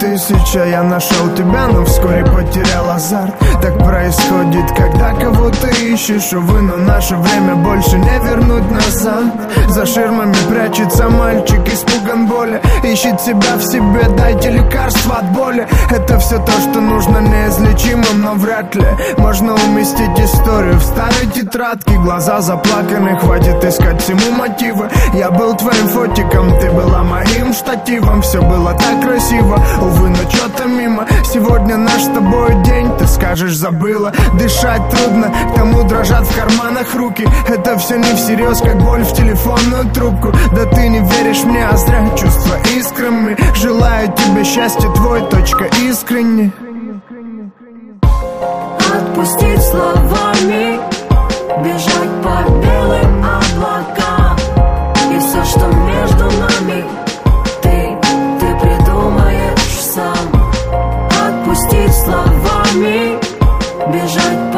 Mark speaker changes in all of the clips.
Speaker 1: тысяча Я нашел тебя, но вскоре потерял азарт. Так происходит, когда кого ты ищешь Увы, но наше время больше не вернуть назад. За ширмами прячется мальчик, испуган боли Ищет себя в себе, дайте лекарства от боли. Это все то, что нужно неизлечимым, но вряд ли. Можно уместить историю в старой тетрадке Глаза заплаканы, хватит искать всему мотивы. Я был твоим фотиком, ты была моим штативом Все было так красиво, увы, но что-то мимо. Сегодня наш с тобой день, ты скажешь, забыла. Дышать трудно, к тому дрожат в карманах руки. Это все не всерьез, как боль в телефонную трубку. Да ты не веришь мне, а зря. Чувства искрами Желаю тебе счастья, твой точка искренне.
Speaker 2: Отпустить словами Отпустить словами. Бежать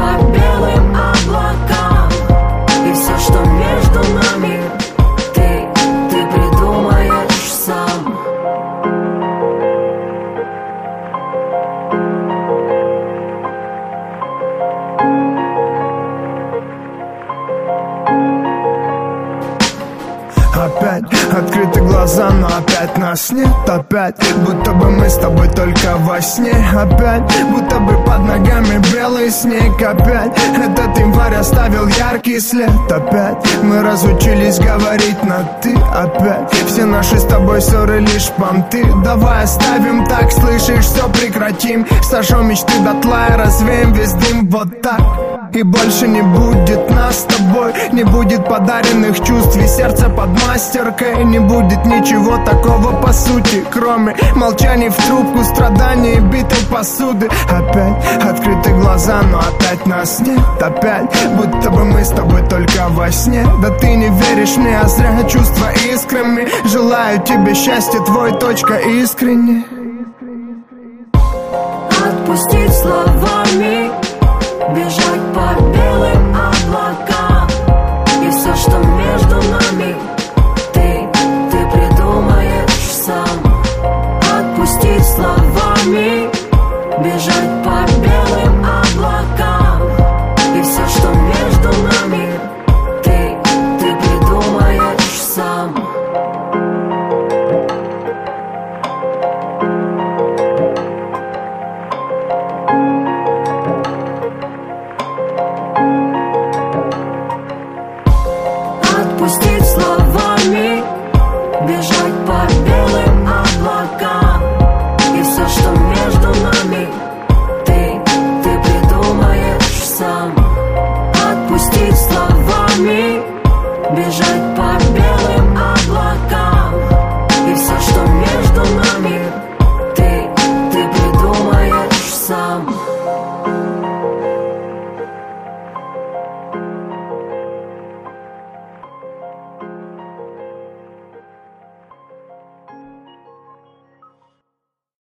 Speaker 1: Опять открыты глаза, но опять нас нет Опять, будто бы мы с тобой только во сне. Опять, будто бы под ногами белый снег. Опять, этот январь оставил яркий след. Опять, мы разучились говорить на ты Опять, все наши с тобой ссоры лишь понты. Давай оставим так, слышишь, все прекратим. Сожжем мечты дотла и развеем весь дым вот так и больше не будет нас с тобой Не будет подаренных чувств и сердца под мастеркой. Не будет ничего такого по сути Кроме молчаний в трубку, страданий и битой посуды. Опять открыты глаза, но опять нас нет. Опять, будто бы мы с тобой только во сне. Да ты не веришь мне, а зря чувства искрами. Желаю тебе счастья, твой точка искренне.
Speaker 2: Отпустить словами Бежать по белым облакам. И все, что между нами опустить словами Бежать по белым облакам. И все, что между нами Ты, ты придумаешь сам. Отпустить словами Бежать по